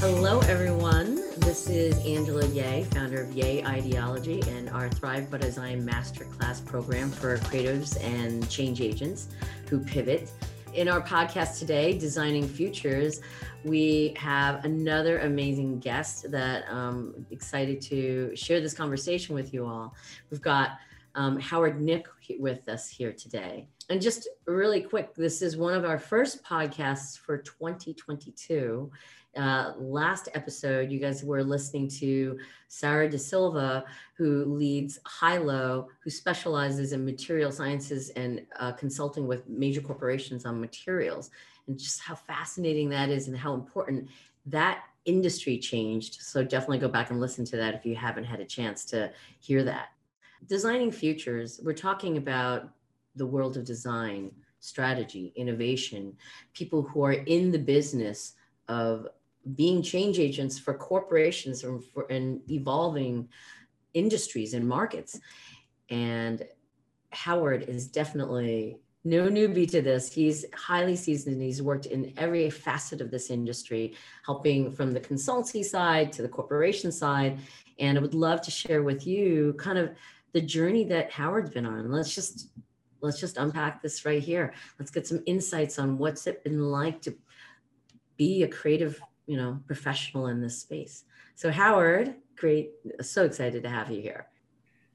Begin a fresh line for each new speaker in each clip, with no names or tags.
Hello, everyone. This is Angela Yeh, founder of Yeh Ideology and our Thrive by Design Masterclass program for creatives and change agents who pivot. In our podcast today, Designing Futures, we have another amazing guest that I'm um, excited to share this conversation with you all. We've got um, Howard Nuk with us here today. And just really quick, this is one of our first podcasts for 2022. Uh, last episode, you guys were listening to Sarah De Silva, who leads Hilo, who specializes in material sciences and uh, consulting with major corporations on materials, and just how fascinating that is and how important that industry changed. So definitely go back and listen to that if you haven't had a chance to hear that. Designing futures, we're talking about the world of design, strategy, innovation, people who are in the business of being change agents for corporations and, for, and evolving industries and markets. And Howard is definitely no newbie to this. He's highly seasoned. He's worked in every facet of this industry, helping from the consultancy side to the corporation side. And I would love to share with you kind of the journey that Howard's been on. Let's just let's just unpack this right here. Let's get some insights on what's it been like to be a creative, you know, professional in this space. So Howard, great, so excited to have you here.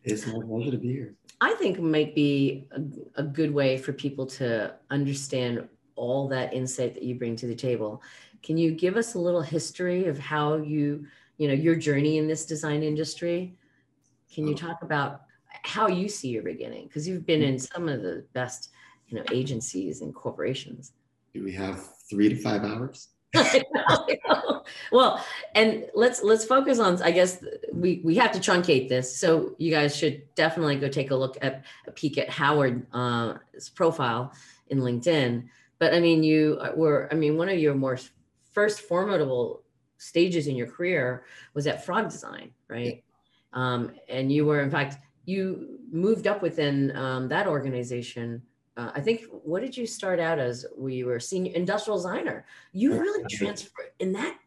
It's my pleasure to be here.
I think might be a, a good way for people to understand all that insight that you bring to the table. Can you give us a little history of how you, you know, your journey in this design industry? Can you oh. talk about how you see your beginning because you've been in some of the best you know agencies and corporations.
Do we have three to five hours?
Well and let's let's focus on i guess we we have to truncate this so you guys should definitely go take a look at a peek at howard's uh, profile in linkedin. But i mean you were i mean one of your more first formidable stages in your career was at frog design right? Um, and you were in fact you moved up within um, that organization. Uh, I think what did you start out as? We were senior industrial designer. You really transferred in that.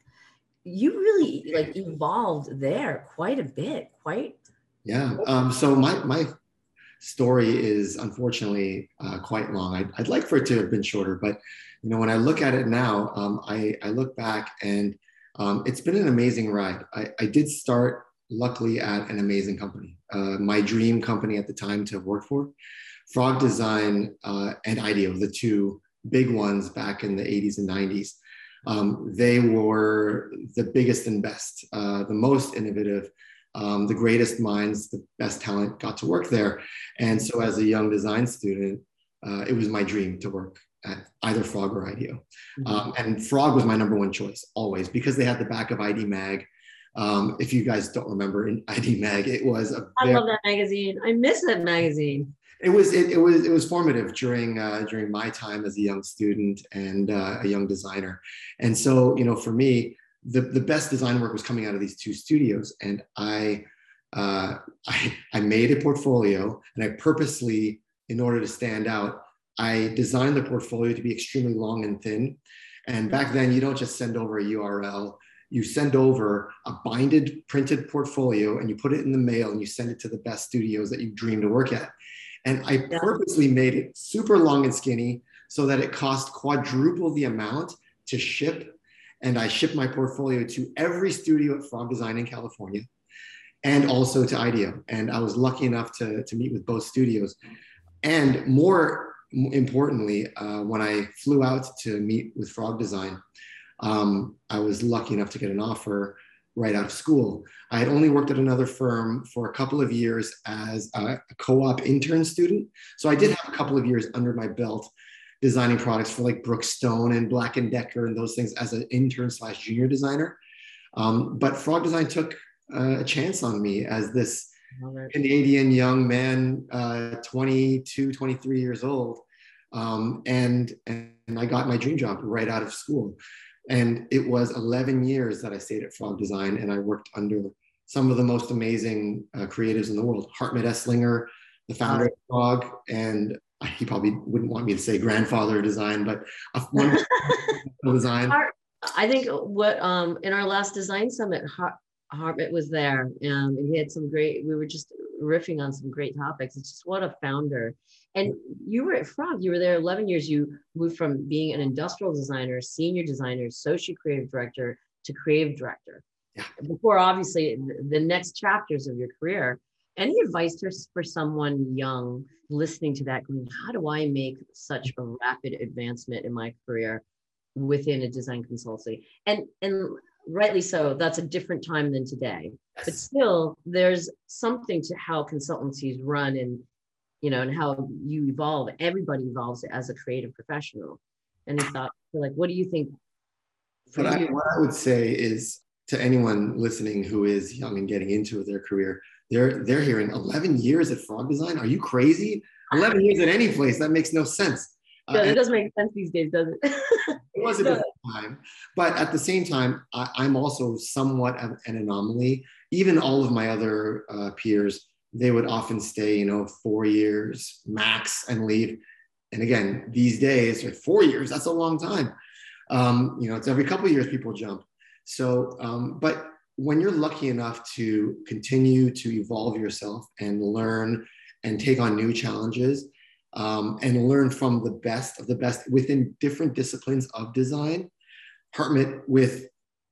You really like evolved there quite a bit. Quite.
Yeah. Um, so my my story is unfortunately uh, quite long. I'd, I'd, like for it to have been shorter, but you know when I look at it now, um, I I look back and um, it's been an amazing ride. I, I did start luckily at an amazing company, uh, my dream company at the time to work for. Frog Design uh, and IDEO, the two big ones back in the 80s and 90s. Um, they were the biggest and best, uh, the most innovative, um, the greatest minds, the best talent got to work there. And so, as a young design student, uh, it was my dream to work at either Frog or IDEO. Mm-hmm. Um, and Frog was my number one choice always because they had the back of ID Mag. Um, if you guys don't remember in ID Mag, it was a.
Very, I love that magazine. I miss that magazine.
It was it, it was it was formative during uh, during my time as a young student and uh, a young designer, and so you know for me the the best design work was coming out of these two studios, and I uh, I, I made a portfolio and I purposely in order to stand out I designed the portfolio to be extremely long and thin. And back then, you don't just send over a URL you send over a binded printed portfolio and you put it in the mail and you send it to the best studios that you dream to work at. And I yeah. purposely made it super long and skinny so that it cost quadruple the amount to ship. And I shipped my portfolio to every studio at Frog Design in California and also to IDEO. And I was lucky enough to, to meet with both studios. And more importantly, uh, when I flew out to meet with Frog Design, um, I was lucky enough to get an offer right out of school. I had only worked at another firm for a couple of years as a, co-op intern student. So I did have a couple of years under my belt designing products for like Brookstone and Black & Decker and those things as an intern slash junior designer. Um, but Frog Design took uh, a chance on me as this Canadian young man, uh, 22, 23 years old. Um, and, and I got my dream job right out of school. And it was 11 years that I stayed at Frog Design and I worked under some of the most amazing uh, creatives in the world. Hartmut Esslinger, the founder of Frog, and he probably wouldn't want me to say grandfather design, but one design.
I think what um, in our last design summit, Har- Hartmut was there, um, and he had some great. We were just riffing on some great topics. It's just what a founder. And you were at Frog. You were there 11 years. You moved from being an industrial designer, senior designer, associate creative director to creative director.
Yeah.
Before, obviously, the next chapters of your career. Any advice for someone young listening to that? Going, how do I make such a rapid advancement in my career within a design consultancy? And and rightly so. That's a different time than today. Yes. But still, there's something to how consultancies run and you know and how you evolve. Everybody evolves as a creative professional. Any thought? Like, what do you think?
What I, what I would say is to anyone listening who is young and getting into their career, they're they're hearing 11 years at Frog Design. Are you crazy? 11 years at any place that makes no sense.
Uh, it doesn't make sense these days, does it? it
was a different time, but at the same time, I, am also somewhat of an anomaly. Even all of my other uh, peers, they would often stay, you know, four years max and leave. And again, these days, like four years, that's a long time. Um, you know, it's every couple years people jump. So, um, but when you're lucky enough to continue to evolve yourself and learn and take on new challenges um, and learn from the best of the best within different disciplines of design, Hartmut with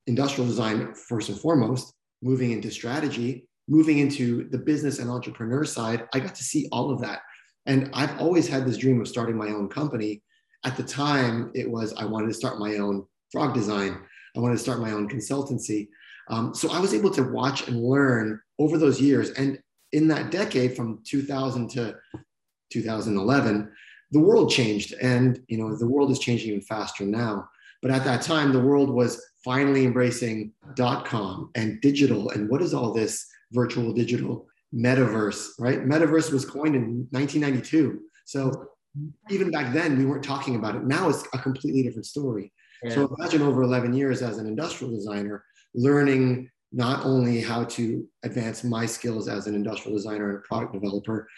industrial design first and foremost, moving into strategy, moving into the business and entrepreneur side, I got to see all of that. And I've always had this dream of starting my own company. At the time, it was I wanted to start my own frog design. I wanted to start my own consultancy. Um, so I was able to watch and learn over those years. And in that decade from 2000 to 2011, the world changed. And, you know, the world is changing even faster now. But at that time, the world was finally embracing dot com and digital. And what is all this virtual digital metaverse, right? Metaverse was coined in 1992. So even back then, we weren't talking about it. Now it's a completely different story. Yeah. So imagine over 11 years as an industrial designer, learning not only how to advance my skills as an industrial designer and a product developer,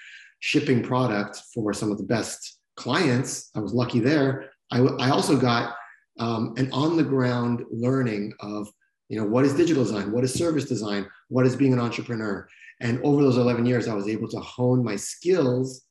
shipping product for some of the best clients. I was lucky there. I, I also got um, an on the ground learning of you know what is digital design what is service design what is being an entrepreneur and over those 11 years i was able to hone my skills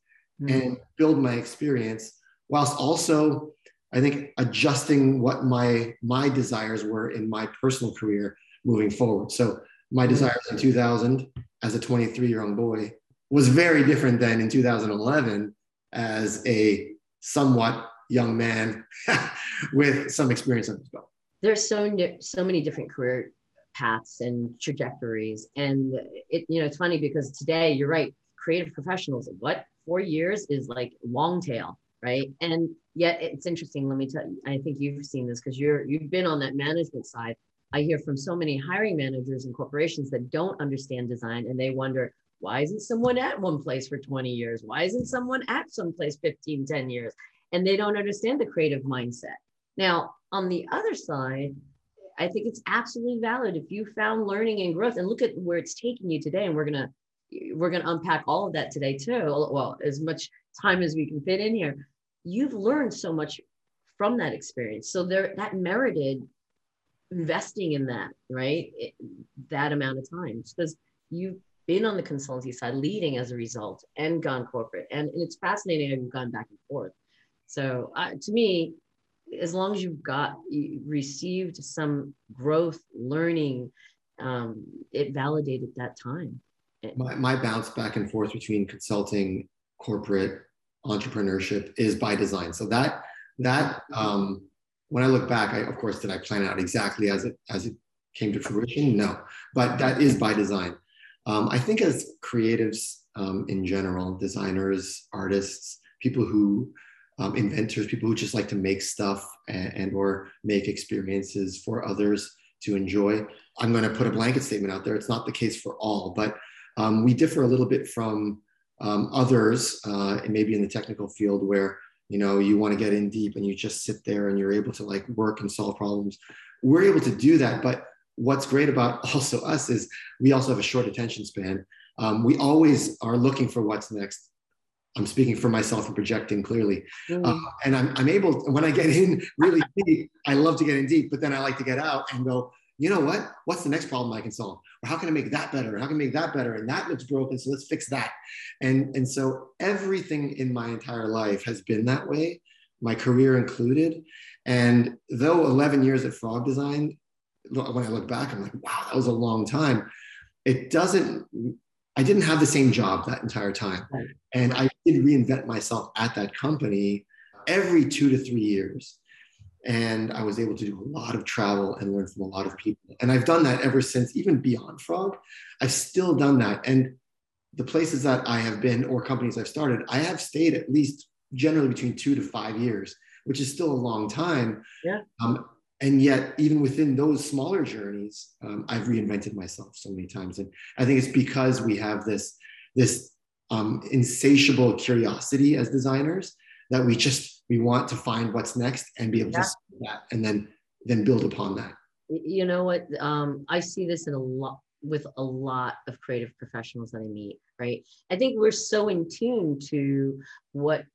mm-hmm. and build my experience whilst also i think adjusting what my my desires were in my personal career moving forward. So my desires in 2000 as a 23 year old boy was very different than in 2011 as a somewhat young man with some experience under his belt.
There's so so many different career paths and trajectories, and it you know it's funny because today you're right, creative professionals. What four years is like long tail, right? And yet it's interesting. Let me tell you, I think you've seen this because you're you've been on that management side. I hear from so many hiring managers and corporations that don't understand design and they wonder, why isn't someone at one place for 20 years? Why isn't someone at some place 15, 10 years? And they don't understand the creative mindset. Now, on the other side, I think it's absolutely valid if you found learning and growth and look at where it's taking you today. And we're gonna we're gonna unpack all of that today too. Well, as much time as we can fit in here. You've learned so much from that experience. So there that merited investing in that, right? It, that amount of time because you've been on the consultancy side leading as a result and gone corporate. And, and it's fascinating you've gone back and forth. So uh, to me, as long as you've got you received some growth, learning, um, it validated that time.
My, my bounce back and forth between consulting, corporate, entrepreneurship is by design. So that that um, when I look back, I, of course, did I plan it out exactly as it as it came to fruition? No, but that is by design. Um, I think as creatives um, in general, designers, artists, people who um, inventors, people who just like to make stuff and, and or make experiences for others to enjoy. I'm going to put a blanket statement out there. It's not the case for all, but um, we differ a little bit from um, others, uh, and maybe in the technical field where you know you want to get in deep and you just sit there and you're able to like work and solve problems we're able to do that but what's great about also us is we also have a short attention span um, we always are looking for what's next I'm speaking for myself and projecting clearly. Mm. Uh, and I'm, I'm able, when I get in really deep, I love to get in deep, but then I like to get out and go, you know what? What's the next problem I can solve? Or how can I make that better? How can I make that better? And that looks broken, so let's fix that. And, and so everything in my entire life has been that way, my career included. And though 11 years at Frog Design, when I look back, I'm like, wow, that was a long time. It doesn't I didn't have the same job that entire time. Right. And I did reinvent myself at that company every two to three years. And I was able to do a lot of travel and learn from a lot of people. And I've done that ever since, even beyond Frog. I've still done that. And the places that I have been or companies I've started, I have stayed at least generally between two to five years, which is still a long time.
Yeah.
Um, and yet even within those smaller journeys um, i've reinvented myself so many times. And i think it's because we have this this um, insatiable curiosity as designers that we just we want to find what's next and be able yeah. to see that and then then build upon that.
You know what? Um, i see this in a lot with a lot of creative professionals that i meet right? I think we're so in tune to what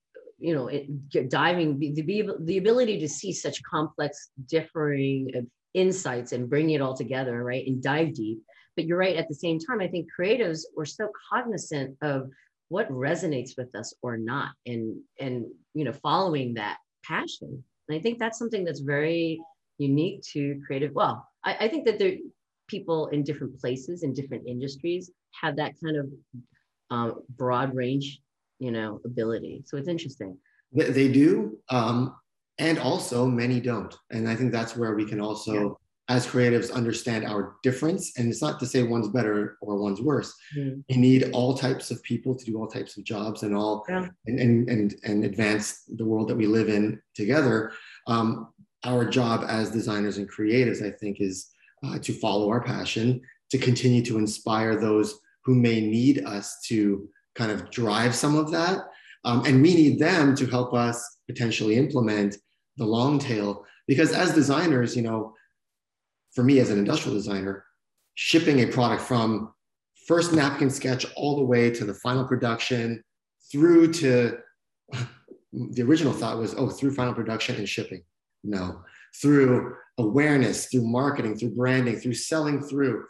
you know, it, diving the, the ability to see such complex, differing uh, insights and bring it all together, right, and dive deep. But you're right. At the same time, I think creatives were so cognizant of what resonates with us or not, and and you know, following that passion. And I think that's something that's very unique to creative. Well, I, I think that there people in different places in different industries have that kind of um, broad range you know ability so it's interesting
they do um, and also many don't and i think that's where we can also yeah. as creatives understand our difference and it's not to say one's better or one's worse mm. we need all types of people to do all types of jobs and all yeah. and, and, and and advance the world that we live in together um, our job as designers and creatives i think is uh, to follow our passion to continue to inspire those who may need us to kind of drive some of that. Um, and we need them to help us potentially implement the long tail. Because as designers, you know, for me as an industrial designer, shipping a product from first napkin sketch all the way to the final production through to the original thought was, oh, through final production and shipping. No, through awareness, through marketing, through branding, through selling through,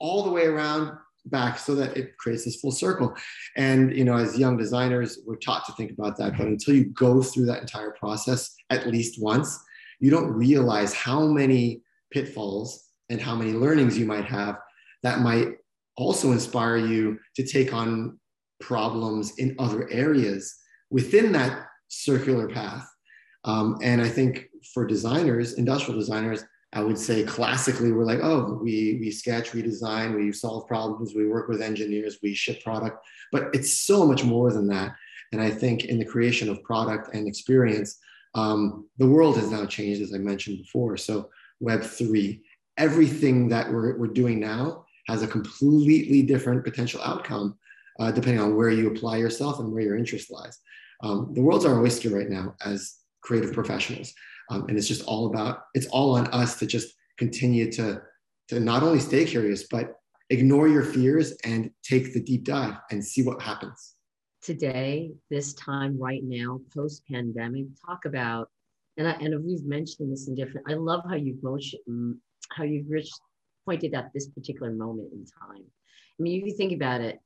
all the way around back so that it creates this full circle. And you know, as young designers, we're taught to think about that. But until you go through that entire process at least once, you don't realize how many pitfalls and how many learnings you might have that might also inspire you to take on problems in other areas within that circular path. Um, and I think for designers, industrial designers, I would say classically we're like, oh, we we sketch, we design, we solve problems, we work with engineers, we ship product, but it's so much more than that. And I think in the creation of product and experience, um, the world has now changed, as I mentioned before. So Web three, everything that we're we're doing now has a completely different potential outcome, uh, depending on where you apply yourself and where your interest lies. Um, the world's our oyster right now as creative professionals. Um, and it's just all about, it's all on us to just continue to, to not only stay curious, but ignore your fears and take the deep dive and see what happens.
Today, this time right now, post pandemic, talk about, and, I, and we've mentioned this in different, I love how you've motion, mm, how you've rich, pointed at this particular moment in time. I mean, if you think about it,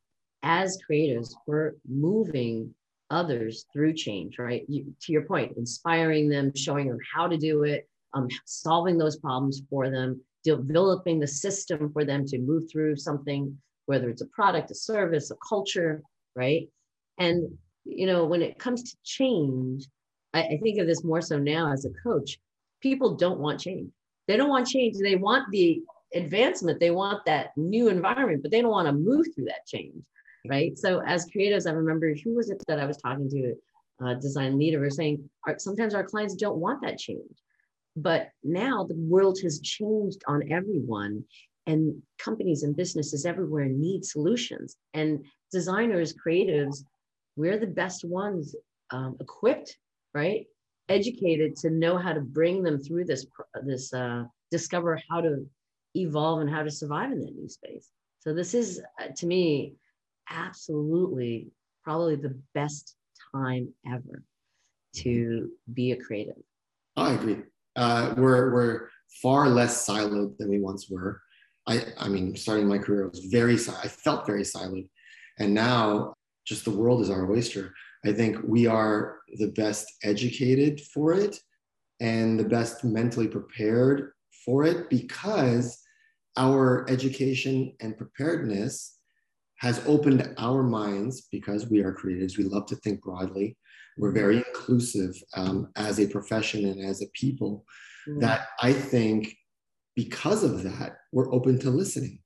as creators, we're moving others through change, right? You, to your point, inspiring them, showing them how to do it, um, solving those problems for them, developing the system for them to move through something, whether it's a product, a service, a culture, right? And you know, when it comes to change, I, I think of this more so now as a coach. People don't want change. They don't want change. They want the advancement. They want that new environment, but they don't want to move through that change right? So as creatives, I remember who was it that I was talking to, uh, design leader, was saying our, sometimes our clients don't want that change, but now the world has changed on everyone, and companies and businesses everywhere need solutions. And designers, creatives, we're the best ones um, equipped, right? Educated to know how to bring them through this this uh, discover how to evolve and how to survive in that new space. So this is, uh, to me, absolutely probably the best time ever to be a creative.
I agree. Uh, we're we're far less siloed than we once were. I I mean, starting my career I was very I felt very siloed, and now just the world is our oyster. I think we are the best educated for it and the best mentally prepared for it because our education and preparedness has opened our minds because we are creatives. We love to think broadly. We're very inclusive um, as a profession and as a people. Mm-hmm. That I think because of that, we're open to listening.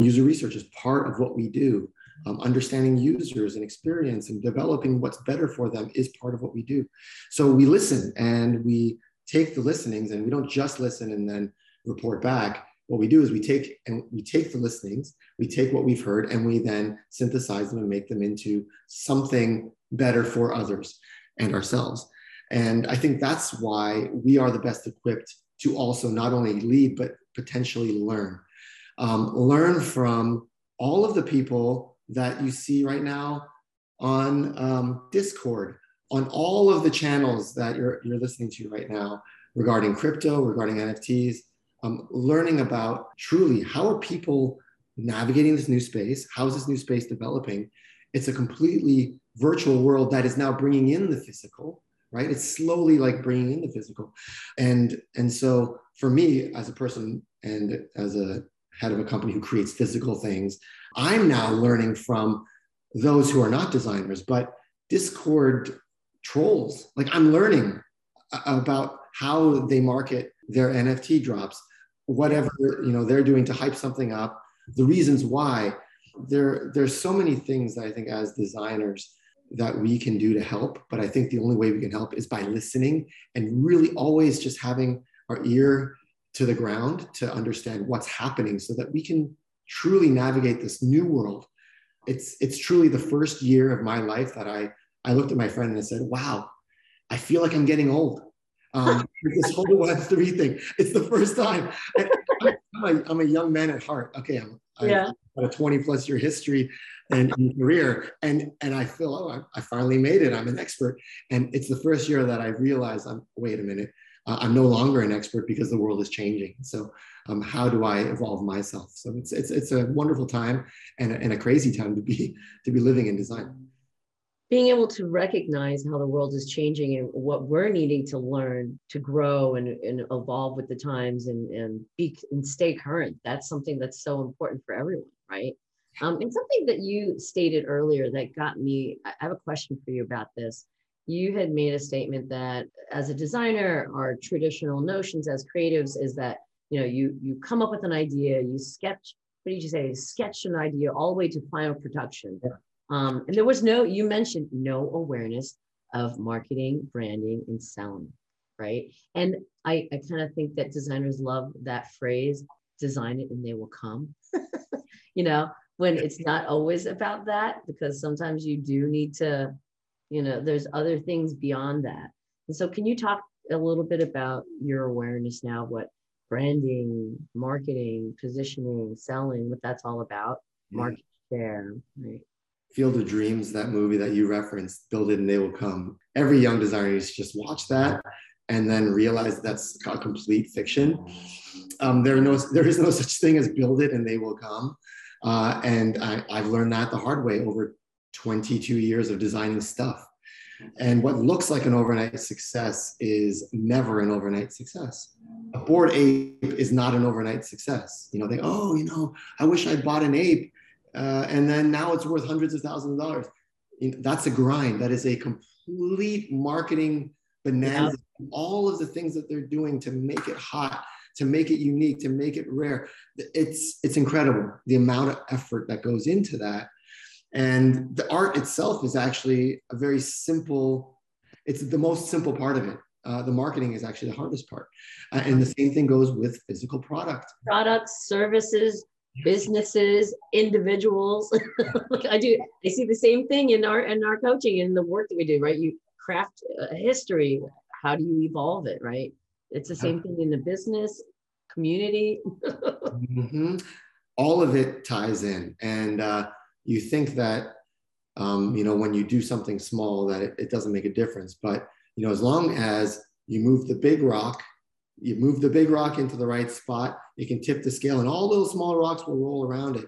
User research is part of what we do. Um, understanding users and experience and developing what's better for them is part of what we do. So we listen and we take the listenings and we don't just listen and then report back what we do is we take and we take the listenings we take what we've heard and we then synthesize them and make them into something better for others and ourselves. And i think that's why we are the best equipped to also not only lead but potentially learn. Um, learn from all of the people that you see right now on um, discord on all of the channels that you're, you're listening to right now regarding crypto regarding nfts um, learning about truly how are people navigating this new space? How is this new space developing? It's a completely virtual world that is now bringing in the physical, right? It's slowly like bringing in the physical, and and so for me as a person and as a head of a company who creates physical things, I'm now learning from those who are not designers, but Discord trolls. Like I'm learning about how they market their NFT drops whatever you know they're doing to hype something up. The reasons why there there's so many things that i think as designers that we can do to help but i think the only way we can help is by listening and really always just having our ear to the ground to understand what's happening so that we can truly navigate this new world. It's it's truly the first year of my life that i i looked at my friend and I said wow i feel like i'm getting old um, this whole Web3 thing. It's the first time. I, am a, I'm a young man at heart. Okay, I'm, yeah. I've got a 20 plus year history and, and career, and and I feel oh, I, I, finally made it. I'm an expert, and it's the first year that I realized I'm. Wait a minute, uh, I'm no longer an expert because the world is changing. So, um, how do I evolve myself? So it's it's it's a wonderful time and a, and a crazy time to be to be living in design
being able to recognize how the world is changing and what we're needing to learn to grow and, and evolve with the times and, and be and stay current. That's something that's so important for everyone right? Um, and something that you stated earlier that got me i have a question for you about this. You had made a statement that as a designer our traditional notions as creatives is that you know you you come up with an idea you sketch what did you say? Sketch an idea all the way to final production. Yeah um, and there was no, you mentioned no awareness of marketing, branding, and selling, right? And I, I kind of think that designers love that phrase design it and they will come. you know, when it's not always about that, because sometimes you do need to, you know, there's other things beyond that. And so, can you talk a little bit about your awareness now, what branding, marketing, positioning, selling, what that's all about, market share, right?
Field of Dreams, that movie that you referenced, Build It and They Will Come. Every young designer needs to just watch that and then realize that's a complete fiction. Um, there, no, there is no such thing as build it and they will come. Uh, and I, I've learned that the hard way over 22 years of designing stuff. And what looks like an overnight success is never an overnight success. A bored ape is not an overnight success. You know, they, oh, you know, I wish I bought an ape uh, and then now it's worth hundreds of thousands of dollars. You know, that's a grind. That is a complete marketing bonanza. Yeah. All of the things that they're doing to make it hot, to make it unique, to make it rare. It's it's incredible the amount of effort that goes into that. And the art itself is actually a very simple. It's the most simple part of it. Uh, the marketing is actually the hardest part. Uh, and the same thing goes with physical product.
Products, services, businesses, individuals. I do. I see the same thing in our in our coaching and the work that we do. Right, you craft a history. How do you evolve it? Right. It's the same thing in the business community.
mm-hmm. All of it ties in, and uh, you think that um, you know, when you do something small, that it, it doesn't make a difference. But you know, as long as you move the big rock, you move the big rock into the right spot, it can tip the scale, and all those small rocks will roll around it.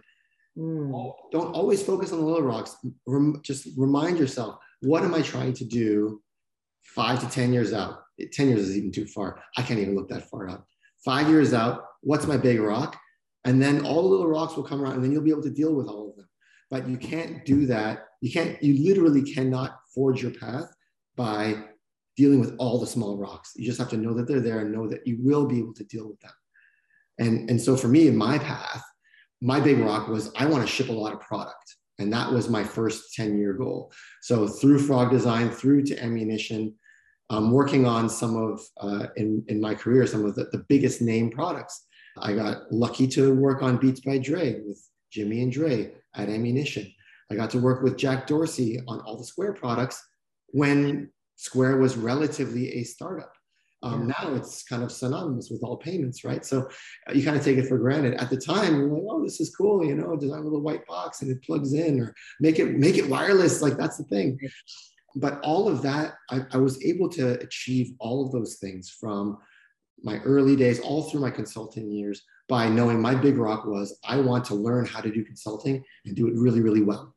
Mm. Don't always focus on the little rocks. Rem- just remind yourself, what am I trying to do five to 10 years out? 10 years is even too far. I can't even look that far out. Five years out, what's my big rock? And then all the little rocks will come around and then you'll be able to deal with all of them. But you can't do that. You can't, you literally cannot forge your path by dealing with all the small rocks. You just have to know that they're there and know that you will be able to deal with them. And, and so for me, in my path, my big rock was I want to ship a lot of product. And that was my first 10 year goal. So through Frog Design, through to Ammunition, I'm working on some of, uh, in, in my career, some of the, the biggest name products. I got lucky to work on Beats by Dre with Jimmy and Dre at Ammunition. I got to work with Jack Dorsey on all the Square products when Square was relatively a startup. Um, Now it's kind of synonymous with all payments, right? So uh, you kind of take it for granted. At the time, you're like, "Oh, this is cool," you know, design a little white box and it plugs in, or make it make it wireless. Like that's the thing. But all of that, I, I was able to achieve all of those things from my early days, all through my consulting years, by knowing my big rock was I want to learn how to do consulting and do it really, really well.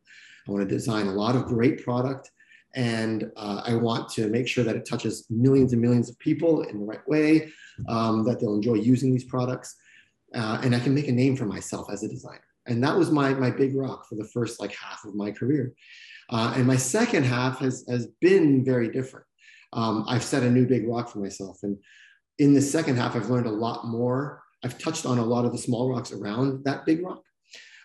I want to design a lot of great product and uh, I want to make sure that it touches millions and millions of people in the right way, um, that they'll enjoy using these products, uh, and I can make a name for myself as a designer. And that was my, my big rock for the first like half of my career. Uh, and my second half has, has been very different. Um, I've set a new big rock for myself. And in the second half, I've learned a lot more. I've touched on a lot of the small rocks around that big rock.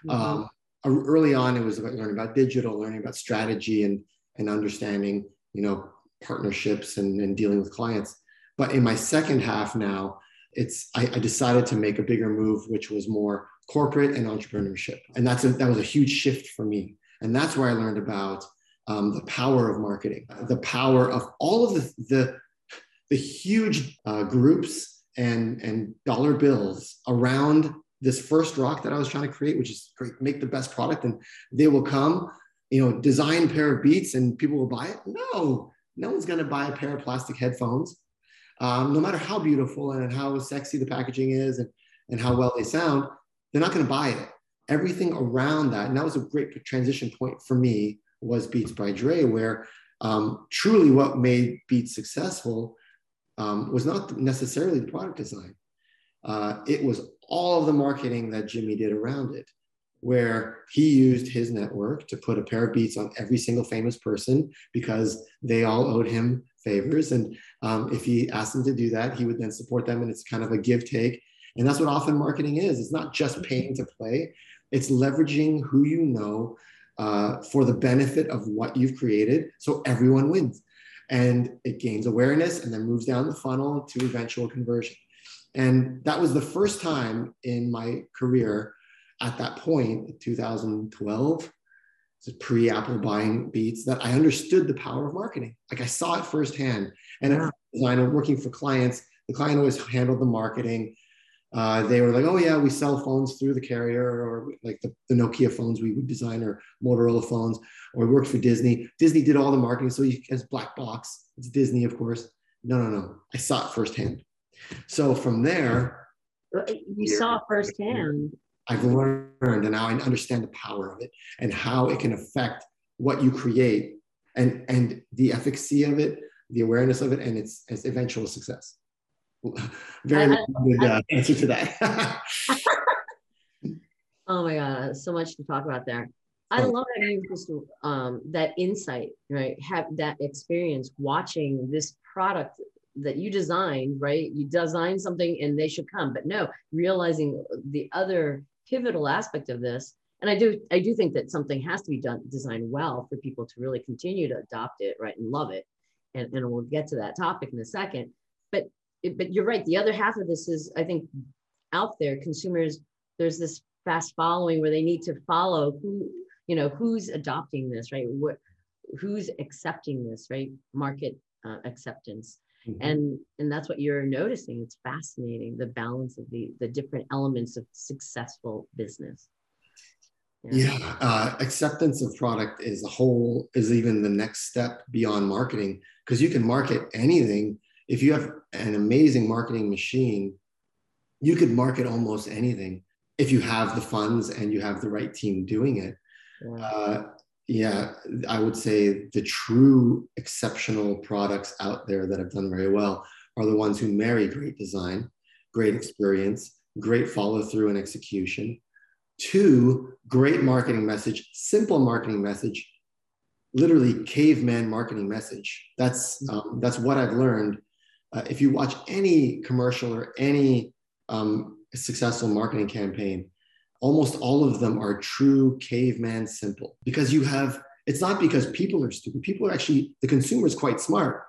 Mm-hmm. Um, early on, it was about learning about digital, learning about strategy, and and understanding, you know, partnerships and, and dealing with clients. But in my second half now, it's I, I, decided to make a bigger move, which was more corporate and entrepreneurship, and that's a, that was a huge shift for me. And that's where I learned about um, the power of marketing, the power of all of the the, the huge uh, groups and and dollar bills around this first rock that I was trying to create, which is great, make the best product, and they will come you know, design pair of Beats and people will buy it? No, no one's going to buy a pair of plastic headphones, um, no matter how beautiful and how sexy the packaging is and, and how well they sound. They're not going to buy it. Everything around that, and that was a great transition point for me, was Beats by Dre, where um, truly what made Beats successful um, was not necessarily the product design. Uh, it was all of the marketing that Jimmy did around it where he used his network to put a pair of beats on every single famous person because they all owed him favors. And um, if he asked them to do that, he would then support them. And it's kind of a give take. And that's what often marketing is. It's not just paying to play, it's leveraging who you know uh, for the benefit of what you've created so everyone wins. And it gains awareness and then moves down the funnel to eventual conversion. And that was the first time in my career at that point, 2012, it's pre Apple buying Beats, that I understood the power of marketing. Like I saw it firsthand. And yeah. as a designer working for clients, the client always handled the marketing. Uh, they were like, oh yeah, we sell phones through the carrier, or like the, the Nokia phones we would design, or Motorola phones, or we worked for Disney. Disney did all the marketing, so you as black box. It's Disney, of course. No, no, no. I saw it firsthand. So from there,
you saw firsthand
I've learned and now I understand the power of it and how it can affect what you create and, and the efficacy of it, the awareness of it, and its, its eventual success. Very good uh, answer to that.
oh my God, so much to talk about there. I oh. love that you just um, that insight, right? Have that experience watching this product that you designed, right? You design something and they should come, but no, realizing the other pivotal aspect of this. And i do i do think that something has to be done designed well for people to really continue to adopt it right and love it. And, and we'll get to that topic in a second. But but you're right the other half of this is i think out there consumers there's this fast following where they need to follow who you know who's adopting this right? What who's accepting this right? Market uh, acceptance Mm-hmm. And and that's what you're noticing. It's fascinating the balance of the the different elements of successful business.
Yeah, yeah uh, acceptance of product is a whole is even the next step beyond marketing because you can market anything if you have an amazing marketing machine. You could market almost anything if you have the funds and you have the right team doing it. Uh, yeah, I would say the true exceptional products out there that have done very well are the ones who marry great design, great experience, great follow through and execution. Two, great marketing message, simple marketing message, literally caveman marketing message. That's um, that's what I've learned. Uh, if you watch any commercial or any um, successful marketing campaign, almost all of them are true caveman simple because you have. It's not because people are stupid. People are actually the consumer is quite smart.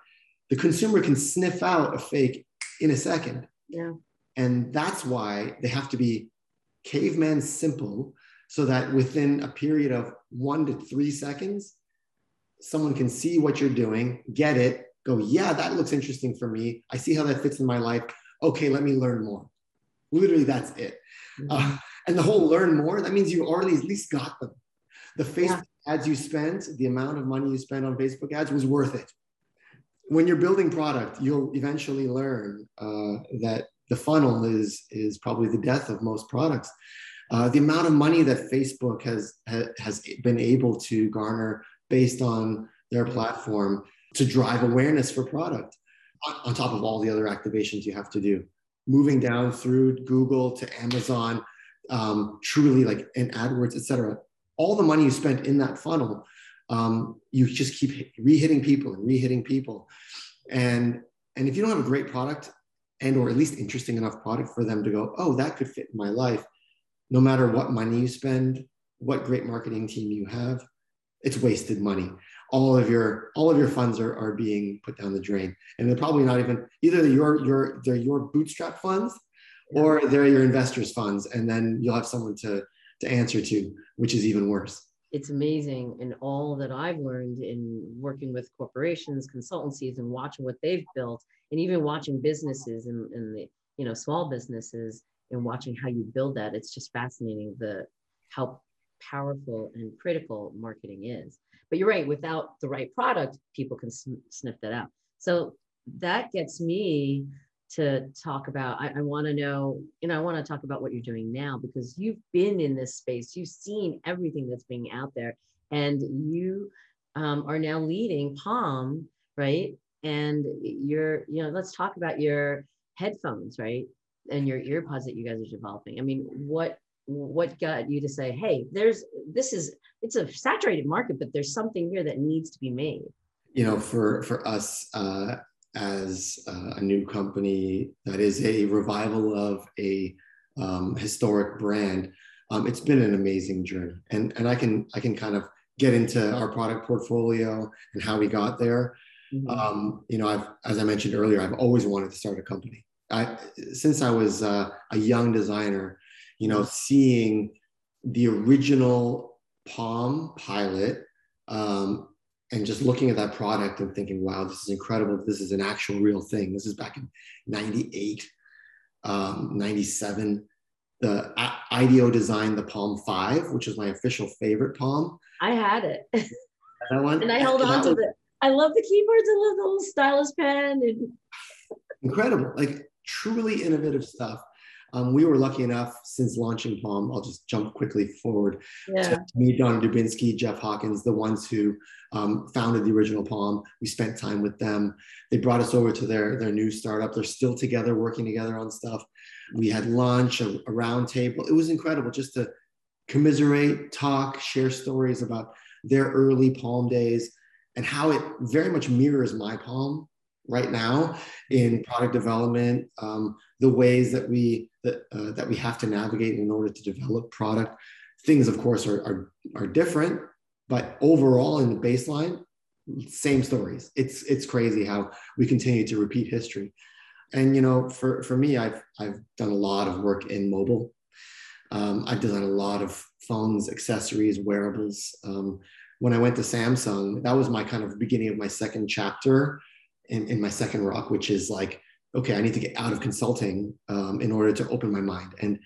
The consumer can sniff out a fake in a second.
Yeah.
And that's why they have to be caveman simple so that within a period of one to three seconds, someone can see what you're doing, get it, go, yeah, that looks interesting for me. I see how that fits in my life. Okay, let me learn more. Literally, that's it. Mm-hmm. Uh, and the whole learn more, that means you already at least got them. The Facebook yeah. ads you spent, the amount of money you spent on Facebook ads was worth it. When you're building product, you'll eventually learn uh, that the funnel is is probably the death of most products. Uh, the amount of money that Facebook has has been able to garner based on their platform to drive awareness for product, on, on top of all the other activations you have to do, moving down through Google to Amazon, um, truly like in AdWords, etc. All the money you spent in that funnel, um, you just keep re-hitting people and re-hitting people, and and if you don't have a great product and or at least interesting enough product for them to go, oh, that could fit my life. No matter what money you spend, what great marketing team you have, it's wasted money. All of your all of your funds are, are being put down the drain. And they're probably not even either your your they're your bootstrap funds or they're your investors' funds. And then you'll have someone to to answer to, which is even worse
it's amazing and all that I've learned in working with corporations, consultancies, and watching what they've built, and even watching businesses and, and the you know small businesses and watching how you build that. It's just fascinating the how powerful and critical marketing is. But you're right, without the right product, people can sn- sniff that out. So that gets me to talk about i, I want to know you know i want to talk about what you're doing now because you've been in this space. You've seen everything that's being out there and you um, are now leading palm right? And you're you know let's talk about your headphones right? And your earpods that you guys are developing. I mean what what got you to say hey there's this is it's a saturated market but there's something here that needs to be made.
You know for for us uh as uh, a new company that is a revival of a um, historic brand. Um, it's been an amazing journey, and and I can I can kind of get into our product portfolio and how we got there. Mm-hmm. Um, you know, I've as I mentioned earlier, I've always wanted to start a company. I since I was uh, a young designer, you know, seeing the original Palm pilot um, and just looking at that product and thinking, wow, this is incredible. This is an actual real thing. This is back in 98, um, 97. The IDEO designed the Palm 5, which is my official favorite Palm.
I had it. That one. and I held on to it. I love the keyboards. I love the little stylus pen. And...
Incredible. Like truly innovative stuff. Um, we were lucky enough since launching Palm, I'll just jump quickly forward yeah. to meet Don Dubinsky, Jeff Hawkins, the ones who um, founded the original Palm. We spent time with them. They brought us over to their, their new startup. They're still together, working together on stuff. We had lunch, a, a round table. It was incredible just to commiserate, talk, share stories about their early Palm days and how it very much mirrors my Palm right now in product development, um, the ways that we that, uh, that we have to navigate in order to develop product. Things, of course, are, are, are different, but overall in the baseline, same stories. It's it's crazy how we continue to repeat history. And you know, for for me, I've I've done a lot of work in mobile. Um, I've designed a lot of phones, accessories, wearables. Um, when I went to Samsung, that was my kind of beginning of my second chapter in, in my second rock, which is like, okay, I need to get out of consulting um, in order to open my mind. And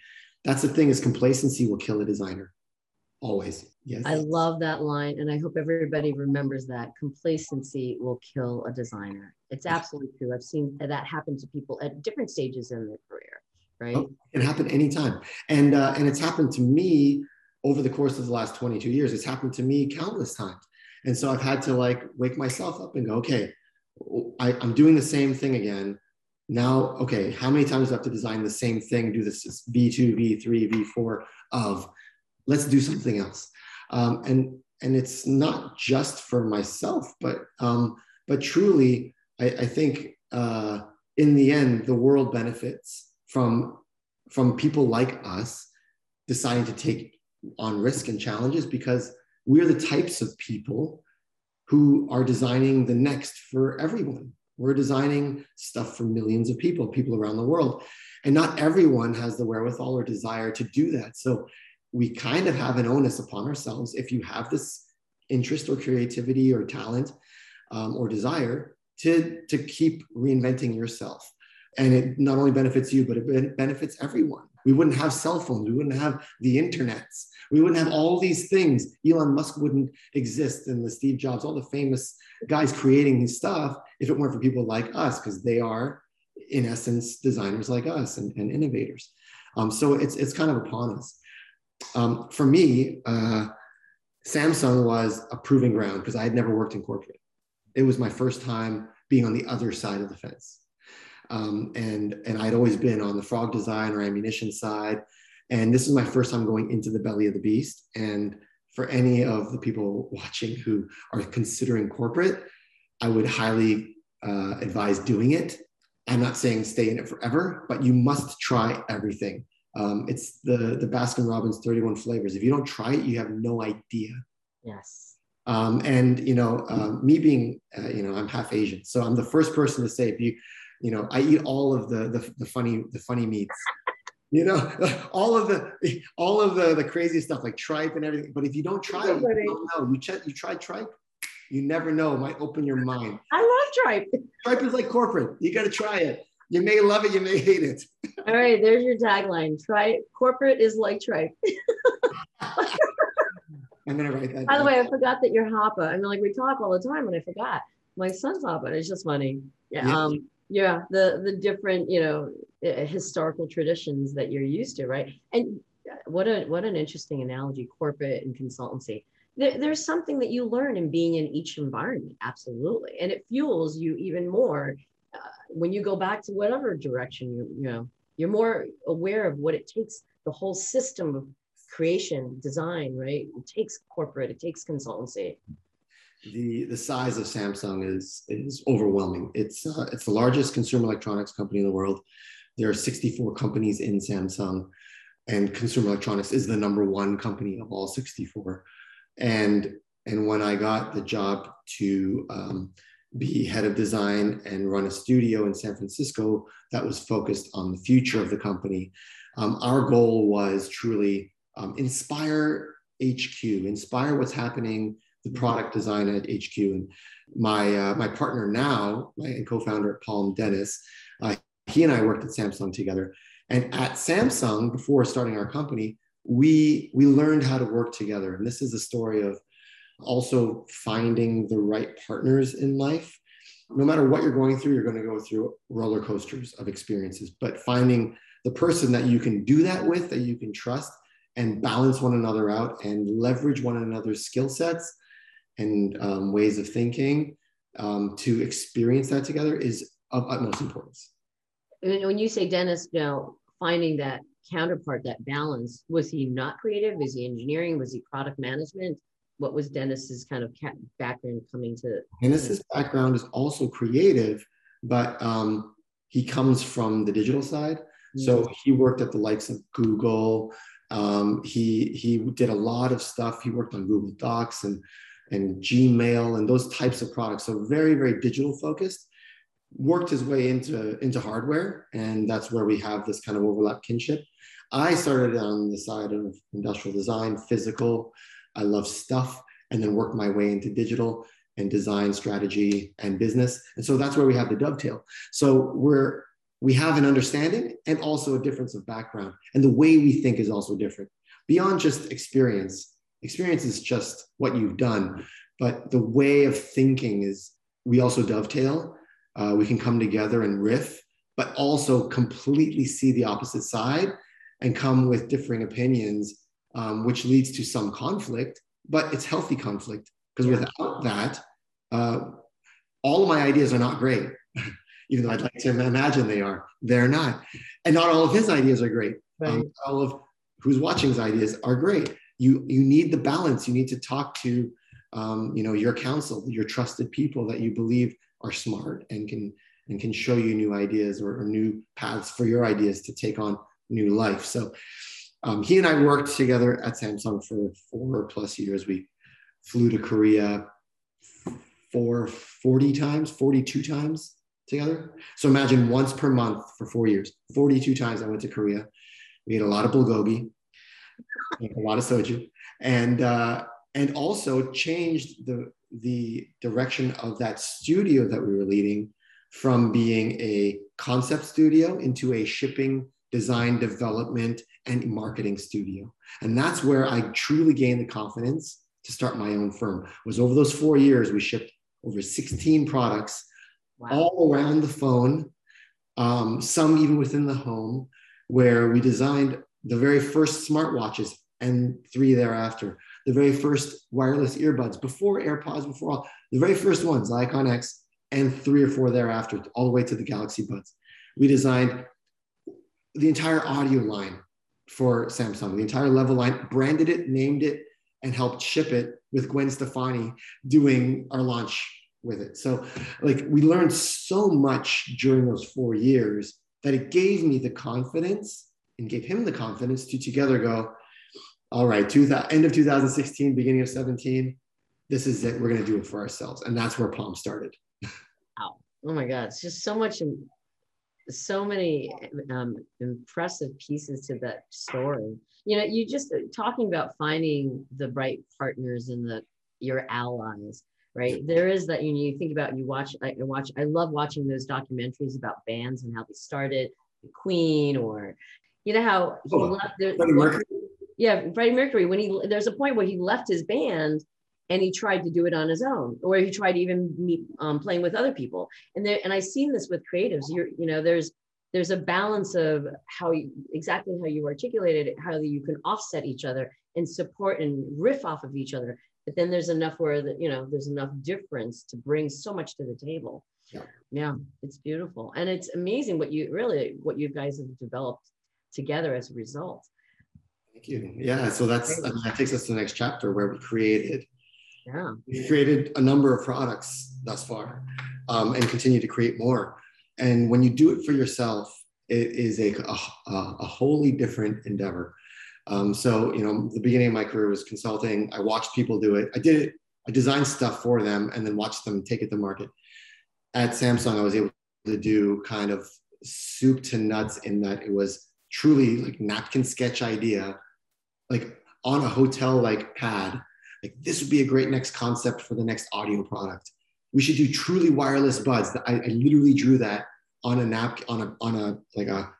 that's the thing is complacency will kill a designer. Always. Yes.
I love that line. And I hope everybody remembers that complacency will kill a designer. It's absolutely true. I've seen that happen to people at different stages in their career, right? Oh,
it happened anytime. And, uh, and it's happened to me over the course of the last 22 years. It's happened to me countless times. And so I've had to like wake myself up and go, okay, I, I'm doing the same thing again. Now, okay, how many times do I have to design the same thing, do this V2, V3, V4 of let's do something else. Um, and and it's not just for myself, but um, but truly, I, I think uh, in the end, the world benefits from from people like us deciding to take on risk and challenges because we're the types of people who are designing the next for everyone. We're designing stuff for millions of people, people around the world. And not everyone has the wherewithal or desire to do that. So we kind of have an onus upon ourselves if you have this interest or creativity or talent um, or desire to, to keep reinventing yourself. And it not only benefits you, but it benefits everyone. We wouldn't have cell phones. We wouldn't have the internets. We wouldn't have all these things. Elon Musk wouldn't exist and the Steve Jobs, all the famous guys creating his stuff if it weren't for people like us, because they are, in essence, designers like us and, and innovators. Um, so it's, it's kind of upon us um, for me, uh, Samsung was a proving ground because I had never worked in corporate. It was my first time being on the other side of the fence. Um, and, and I'd always been on the frog design or ammunition side. And this is my first time going into the belly of the beast. And for any of the people watching who are considering corporate, I would highly uh, advise doing it. I'm not saying stay in it forever, but you must try everything. Um, it's the the Baskin Robbins 31 flavors. If you don't try it, you have no idea.
Yes.
Um, and you know, uh, me being, uh, you know, I'm half Asian, so I'm the first person to say, if you, you know, I eat all of the the, the funny the funny meats. You know, all of the all of the the crazy stuff like tripe and everything. But if you don't try it, you don't know. You ch- you try tripe, you never know. It might open your mind.
I love tripe.
Tripe is like corporate. You got to try it. You may love it, you may hate it.
All right, there's your tagline. Try corporate is like tripe.
I'm gonna write that.
By down. the way, I forgot that you're Hapa. I mean, like we talk all the time, and I forgot. My son's Hapa. It's just funny. Yeah. yeah. Um, yeah. The the different, you know, eh, eh, historical traditions that you're used to, right? And uh, what a what an interesting analogy, corporate and consultancy. There, there's something that you learn in being in each environment, absolutely, and it fuels you even more when you go back to whatever direction you you know you're more aware of what it takes the whole system of creation design right? It takes corporate it takes consultancy.
The the size of samsung is is overwhelming. It's uh, it's the largest consumer electronics company in the world. There are 64 companies in samsung and consumer electronics is the number one company of all 64 and and when i got the job to um, be head of design and run a studio in San Francisco that was focused on the future of the company. Um, our goal was truly um, inspire HQ, inspire what's happening, the product design at HQ. And my uh, my partner now, my co-founder Palm Dennis, uh, he and I worked at Samsung together. And at Samsung, before starting our company, we we learned how to work together. And this is a story of also finding the right partners in life. No matter what you're going through, you're going to go through roller coasters of experiences, but finding the person that you can do that with, that you can trust and balance one another out and leverage one another's skill sets and um, ways of thinking um, to experience that together is of utmost importance.
And when you say Dennis, you know, finding that counterpart, that balance, was he not creative? Is he engineering? Was he product management? What was Dennis's kind of background coming to?
Dennis's background is also creative, but um, he comes from the digital side. Mm-hmm. So he worked at the likes of Google. Um, he he did a lot of stuff. He worked on Google Docs and and Gmail and those types of products. So very very digital focused. Worked his way into into hardware, and that's where we have this kind of overlap kinship. I started on the side of industrial design, physical. I love stuff, and then work my way into digital and design strategy and business. And so that's where we have the dovetail. So we're we have an understanding and also a difference of background. And the way we think is also different. Beyond just experience, experience is just what you've done, but the way of thinking is we also dovetail. Uh, we can come together and riff, but also completely see the opposite side and come with differing opinions, um, which leads to some conflict, but it's healthy conflict because yeah. without that, uh, all of my ideas are not great, even though I'd like to imagine they are. They're not. And not all of his ideas are great. Right. Um, all of who's watching's ideas are great. You, you need the balance. You need to talk to um, you know, your counsel, your trusted people that you believe are smart and can and can show you new ideas or, or new paths for your ideas to take on new life. So um, he and I worked together at Samsung for four plus years. We flew to Korea for 40 times, 42 times together. So imagine once per month for four years, 42 times I went to Korea. We ate a lot of bulgogi, a lot of soju, and uh, and also changed the the direction of that studio that we were leading from being a concept studio into a shipping design development and marketing studio and that's where i truly gained the confidence to start my own firm was over those four years we shipped over 16 products wow. all around the phone um, some even within the home where we designed the very first smartwatches and three thereafter the very first wireless earbuds before AirPods, before all the very first ones, Icon X, and three or four thereafter, all the way to the Galaxy Buds. We designed the entire audio line for Samsung, the entire level line, branded it, named it, and helped ship it with Gwen Stefani doing our launch with it. So, like, we learned so much during those four years that it gave me the confidence and gave him the confidence to together go, all right, end of 2016, beginning of 17, this is it. We're going to do it for ourselves. And that's where Palm started.
wow. Oh my God. It's just so much, so many um, impressive pieces to that story. You know, you just uh, talking about finding the right partners and the your allies, right? There is that you, know, you think about, you watch, I watch, I love watching those documentaries about bands and how they started, Queen, or you know how he oh, left. There, yeah, Freddie Mercury, when he there's a point where he left his band and he tried to do it on his own, or he tried even meet um, playing with other people. And there, and I've seen this with creatives. You're, you know, there's there's a balance of how you exactly how you articulated it, how you can offset each other and support and riff off of each other. But then there's enough where that you know there's enough difference to bring so much to the table. Yeah. yeah, it's beautiful, and it's amazing what you really what you guys have developed together as a result.
Thank you. Yeah. So that's I mean, that takes us to the next chapter where we created. Yeah. We've created a number of products thus far, um, and continue to create more. And when you do it for yourself, it is a a, a wholly different endeavor. Um, so you know, the beginning of my career was consulting. I watched people do it. I did it. I designed stuff for them and then watched them take it to market. At Samsung, I was able to do kind of soup to nuts in that it was truly like napkin sketch idea like on a hotel like pad like this would be a great next concept for the next audio product. We should do truly wireless buds. I, I literally drew that on a nap on a on a like a,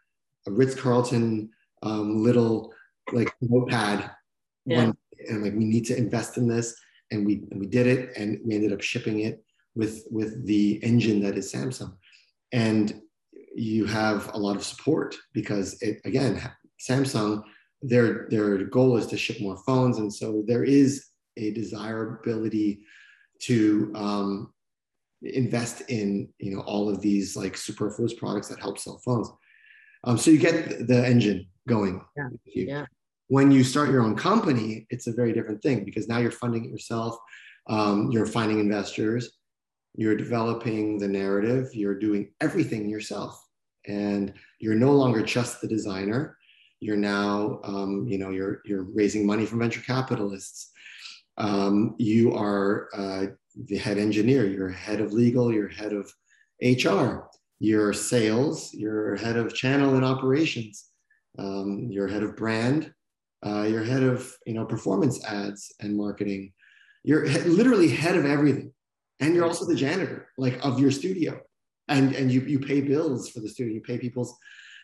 a ritz-carlton um, little like notepad. Yeah. One, and like we need to invest in this and we and we did it and we ended up shipping it with with the engine that is samsung. And you have a lot of support because it again samsung their their goal is to ship more phones, and so there is a desirability to um, invest in you know all of these like superfluous products that help sell phones. Um, so you get the engine going.
Yeah. yeah.
When you start your own company, it's a very different thing because now you're funding it yourself. Um, you're finding investors. You're developing the narrative. You're doing everything yourself, and you're no longer just the designer you're now, um, you know, you're, you're raising money from venture capitalists. Um, you are uh, the head engineer, you're head of legal, you're head of HR, you're sales, you're head of channel and operations, um, you're head of brand, uh, you're head of, you know, performance ads and marketing. You're he- literally head of everything. And you're also the janitor, like of your studio. And, and you, you pay bills for the studio, you pay people's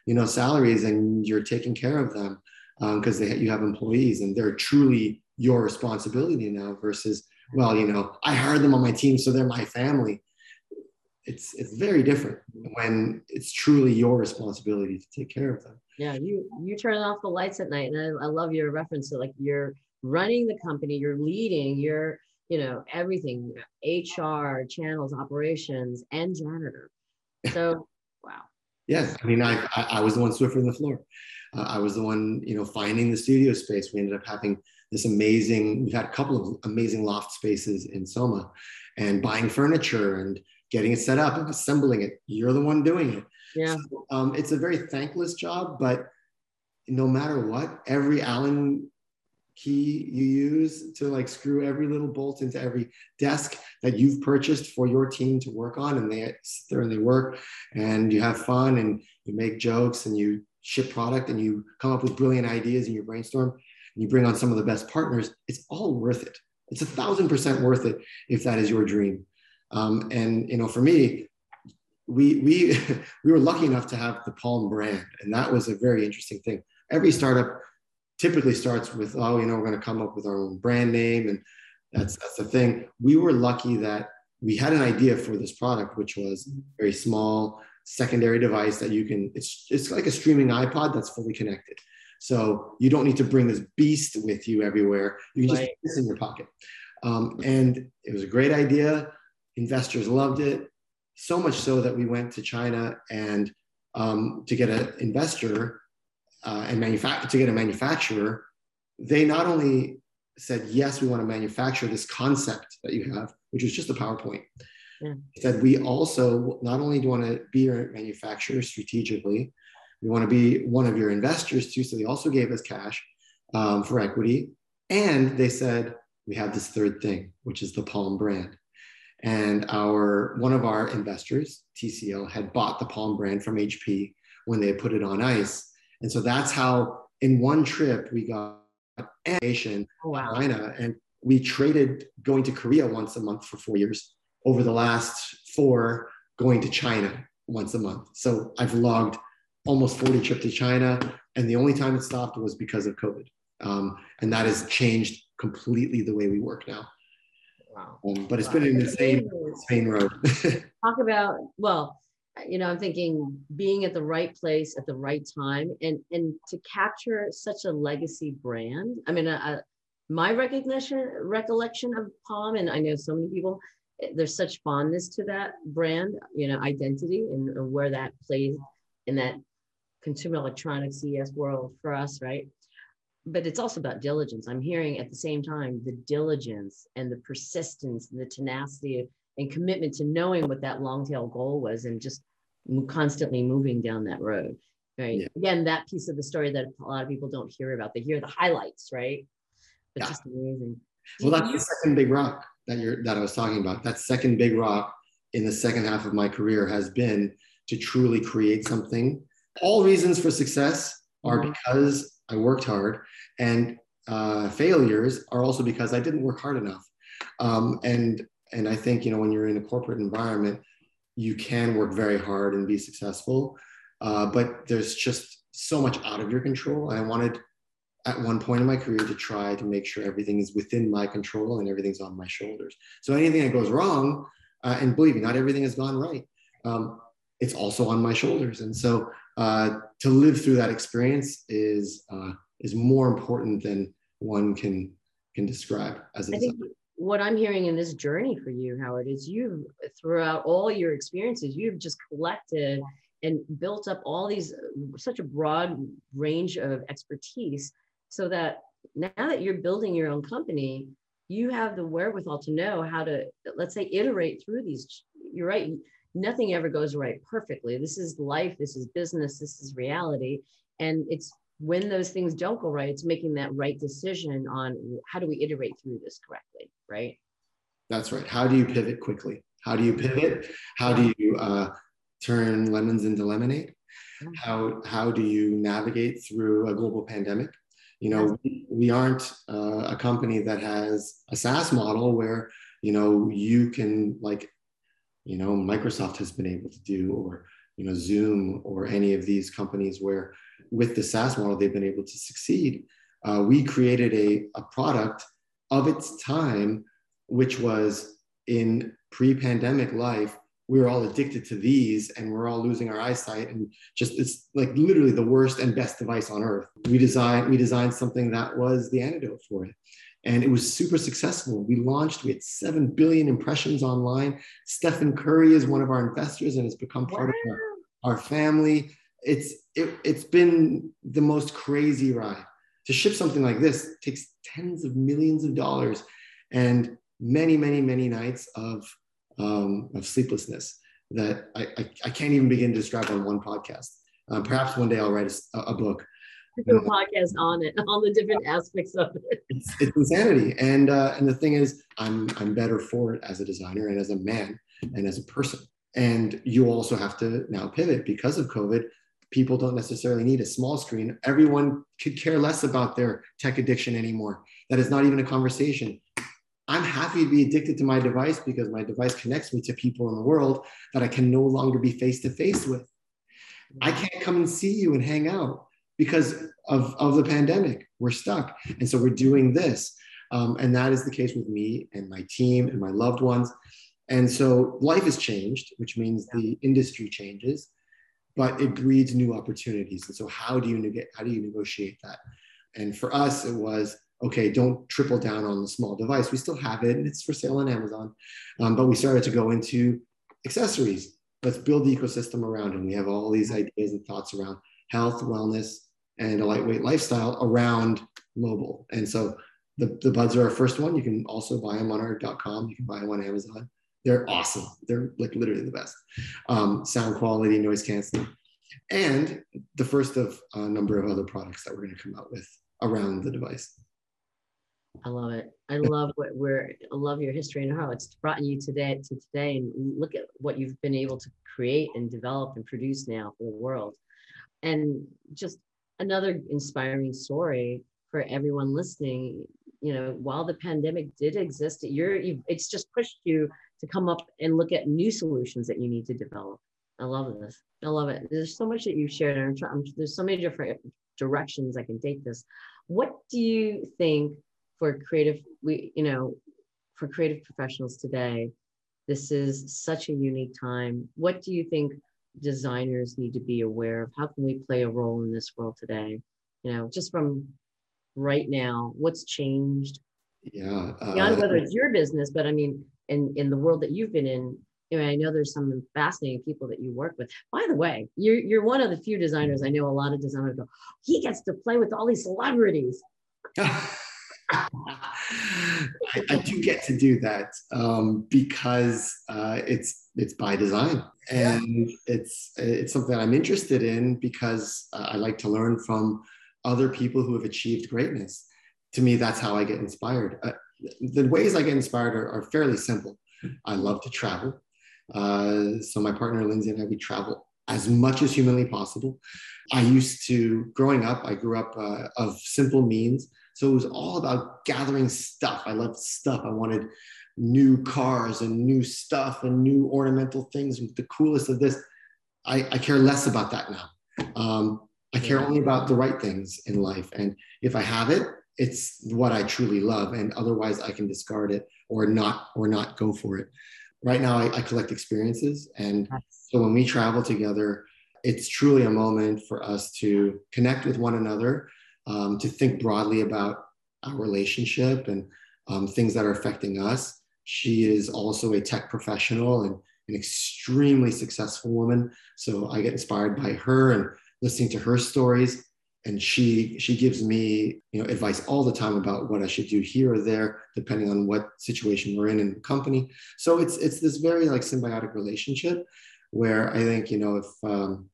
you know salaries and you're taking care of them because um, you have employees and they're truly your responsibility now versus well you know i hired them on my team so they're my family. It's it's very different when it's truly your responsibility to take care of them.
Yeah you you turn off the lights at night and i, I love your reference to like you're running the company you're leading you're you know everything hr channels operations and janitor. So wow.
Yeah i mean i i, I was the one swiffing the floor. Uh, i was the one you know finding the studio space. We ended up having this amazing we've had a couple of amazing loft spaces in soma and buying furniture and getting it set up and assembling it. You're the one doing it.
Yeah.
So, um, it's a very thankless job, but no matter what, every Allen key you use to like screw every little bolt into every desk that you've purchased for your team to work on and they sit there and they work and you have fun and you make jokes and you ship product and you come up with brilliant ideas and you brainstorm and you bring on some of the best partners it's all worth it it's a thousand percent worth it if that is your dream um, and you know, for me, we we we were lucky enough to have the Palm brand, and that was a very interesting thing. Every startup typically starts with, oh, you know, we're going to come up with our own brand name, and that's that's the thing. We were lucky that we had an idea for this product, which was very small secondary device that you can. It's it's like a streaming iPod that's fully connected. So you don't need to bring this beast with you everywhere. You can just right. put this in your pocket. Um, and it was a great idea investors loved it so much so that we went to China and um, to get an investor uh, and manufacture to get a manufacturer, they not only said yes, we want to manufacture this concept that you have, which was just a PowerPoint. Yeah. Said we also not only do want to be your manufacturer strategically, we want to be one of your investors too. So they also gave us cash um, for equity, and they said we have this third thing, which is the Palm brand. And our one of our investors, TCL, had bought the Palm brand from HP when they put it on ice. And so that's how in one trip we got animation oh, wow. China and we traded going to Korea once a month for four years over the last four going to China once a month. So I've logged almost 40 trips to China. And the only time it stopped was because of COVID. Um, and that has changed completely the way we work now. Wow. Um, but it's wow. been in the same same road.
Talk about well, you know, I'm thinking being at the right place at the right time, and and to capture such a legacy brand. I mean, uh, uh my recognition recollection of Palm, and I know so many people. Eh, there's such fondness to that brand, you know, identity and where that plays in that consumer electronics CES world for us, right? but it's also about diligence. I'm hearing at the same time the diligence and the persistence and the tenacity and commitment to knowing what that long tail goal was and just constantly moving down that road. Right. Yeah. Again, that piece of the story that a lot of people don't hear about. They hear the highlights, right? It's yeah. just amazing.
Well, that's the second big rock that you're that I was talking about. That second big rock in the second half of my career has been to truly create something. All reasons for success are mm-hmm. because I worked hard, and uh, failures are also because I didn't work hard enough. Um, and and I think you know when you're in a corporate environment, you can work very hard and be successful, uh, but there's just so much out of your control. And I wanted at one point in my career to try to make sure everything is within my control and everything's on my shoulders. So anything that goes wrong, uh, and believe me, not everything has gone right. Um, it's also on my shoulders. And so uh, to live through that experience is uh, is more important than one can can describe as a think
what I'm hearing in this journey for you, Howard, is you throughout all your experiences, you've just collected and built up all these such a broad range of expertise so that now that you're building your own company you have the wherewithal to know how to let's say iterate through these you're right nothing ever goes right perfectly. This is life, this is business, this is reality. And it's when those things don't go right, it's making that right decision on how do we iterate through this correctly, right?
That's right. How do you pivot quickly? How do you pivot? How do you uh, turn lemons into lemonade? How, how do you navigate through a global pandemic? You know, we, we aren't uh, a company that has a SaaS model where, you know, you can like you know microsoft has been able to do or you know zoom or any of these companies where with the saas model they've been able to succeed. Uh, we created a, a product of its time, which was in pre-pandemic life we were all addicted to these and we're all losing our eyesight and just it's like literally the worst and best device on earth. We designed we designed something that was the antidote for it and it was super successful we launched we had 7 billion impressions online stephen curry is one of our investors and has become part wow. of our, our family it's it, it's been the most crazy ride to ship something like this takes tens of millions of dollars and many many many nights of um, of sleeplessness that I, I, I, can't even begin to describe on one podcast. Um, perhaps one day I'll write a, a book.
Do a podcast on it, on the different aspects of it.
It's, it's insanity, and uh, and the thing is, I'm I'm better for it as a designer and as a man and as a person. And you also have to now pivot because of COVID. People don't necessarily need a small screen. Everyone could care less about their tech addiction anymore. That is not even a conversation. I'm happy to be addicted to my device because my device connects me to people in the world that I can no longer be face to face with. I can't come and see you and hang out because of, of the pandemic. We're stuck. And so we're doing this. Um, and that is the case with me and my team and my loved ones. And so life has changed, which means the industry changes, but it breeds new opportunities. And so how do you neg- how do you negotiate that? And for us, it was okay, don't triple down on the small device. We still have it and it's for sale on Amazon. Um, but we started to go into accessories. Let's build the ecosystem around. And we have all these ideas and thoughts around health, wellness, and a lightweight lifestyle around mobile. And so the, the buds are our first one. You can also buy them on our .com. You can buy them on Amazon. They're awesome. They're like literally the best. Um, sound quality, noise canceling, and the first of a number of other products that we're going to come out with around the device.
I love it. I love what we're. I love your history and how it's brought you today to today, and look at what you've been able to create and develop and produce now for the world, and just another inspiring story for everyone listening. You know, while the pandemic did exist, you're it's just pushed you to come up and look at new solutions that you need to develop. I love this. I love it. There's so much that you've shared, and I'm, there's so many different directions I can take this. What do you think for creative we you know for creative professionals today this is such a unique time what do you think designers need to be aware of how can we play a role in this world today you know just from right now what's changed
yeah
uh, beyond whether it's your business but i mean in in the world that you've been in I, mean, I know there's some fascinating people that you work with. By the way, you're you're one of the few designers I know. A lot of designers go, he gets to play with all these celebrities.
I, I, do get to do that um, because uh, it's it's by design and it's it's something I'm interested in because I like to learn from other people who have achieved greatness. To me, that's how I get inspired. Uh, the ways I get inspired are, are, fairly simple. I love to travel. Uh, so my partner Lindsay and I we travel as much as humanly possible. I used to growing up. I grew up uh, of simple means. So it was all about gathering stuff. I loved stuff. I wanted new cars and new stuff and new ornamental things with the coolest of this. I, I care less about that now. Um, I care only about the right things in life. And if I have it, it's what I truly love. And otherwise I can discard it or not, or not go for it. Right now I, I collect experiences. And so when we travel together, it's truly a moment for us to connect with one another um, to think broadly about our relationship and um, things that are affecting us. She is also a tech professional and an extremely successful woman. So I get inspired by her and listening to her stories. And she she gives me you know advice all the time about what I should do here or there, depending on what situation we're in in the company. So it's it's this very like symbiotic relationship where I think you know if um,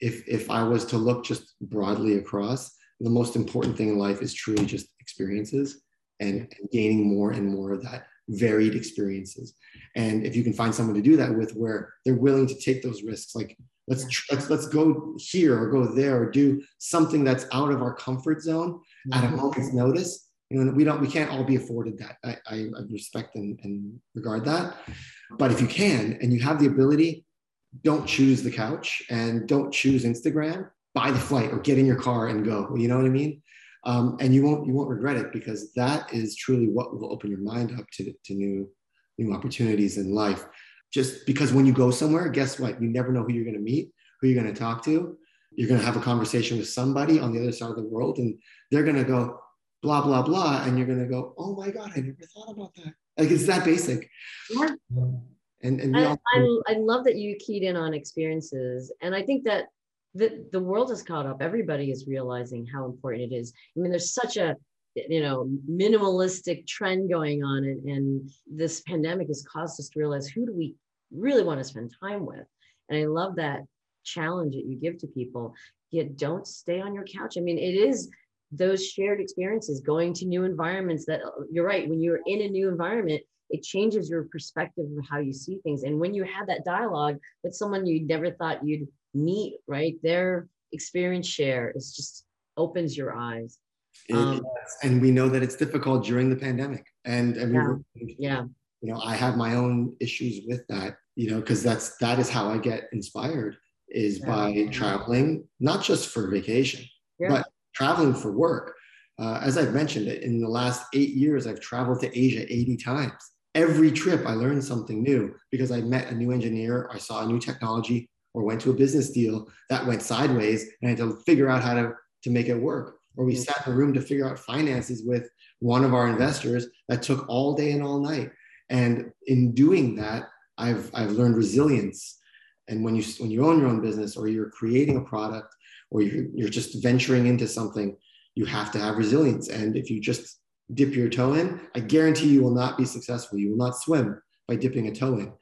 if if I was to look just broadly across, the most important thing in life is truly just experiences and, and gaining more and more of that varied experiences. And if you can find someone to do that with, where they're willing to take those risks, like let's let's let's go here or go there or do something that's out of our comfort zone at a mm-hmm. moment's notice. You know, we don't we can't all be afforded that. I, I, I respect and, and regard that. But if you can and you have the ability, don't choose the couch and don't choose Instagram buy the flight or get in your car and go. You know what I mean? Um, and you won't you won't regret it because that is truly what will open your mind up to to new new opportunities in life. Just because when you go somewhere, guess what? You never know who you're going to meet, who you're going to talk to. You're going to have a conversation with somebody on the other side of the world, and they're going to go blah blah blah, and you're going to go, "Oh my god, I never thought about that." Like it's that basic.
Yeah. And, and I, all- I, I love that you keyed in on experiences. And I think that the, the world is caught up. Everybody is realizing how important it is. I mean, there's such a you know minimalistic trend going on and, and this pandemic has caused us to realize who do we really want to spend time with and i love that challenge that you give to people yet don't stay on your couch i mean it is those shared experiences going to new environments that you're right when you're in a new environment it changes your perspective of how you see things and when you have that dialogue with someone you never thought you'd meet right their experience share is just opens your eyes
um, and we know that it's difficult during the pandemic and, and
yeah, yeah
you know i have my own issues with that you know because that's that is how i get inspired is yeah. by traveling not just for vacation yeah. but traveling for work. Uh, as I've mentioned, in the last eight years, I've traveled to Asia 80 times. Every trip, I learned something new because I met a new engineer, I saw a new technology, or went to a business deal that went sideways, and I had to figure out how to, to make it work. Or we mm-hmm. sat in a room to figure out finances with one of our investors that took all day and all night. And in doing that, I've, I've learned resilience. And when you, when you own your own business or you're creating a product or you're, you're just venturing into something, you have to have resilience. And if you just dip your toe in, I guarantee you will not be successful. You will not swim by dipping a toe in.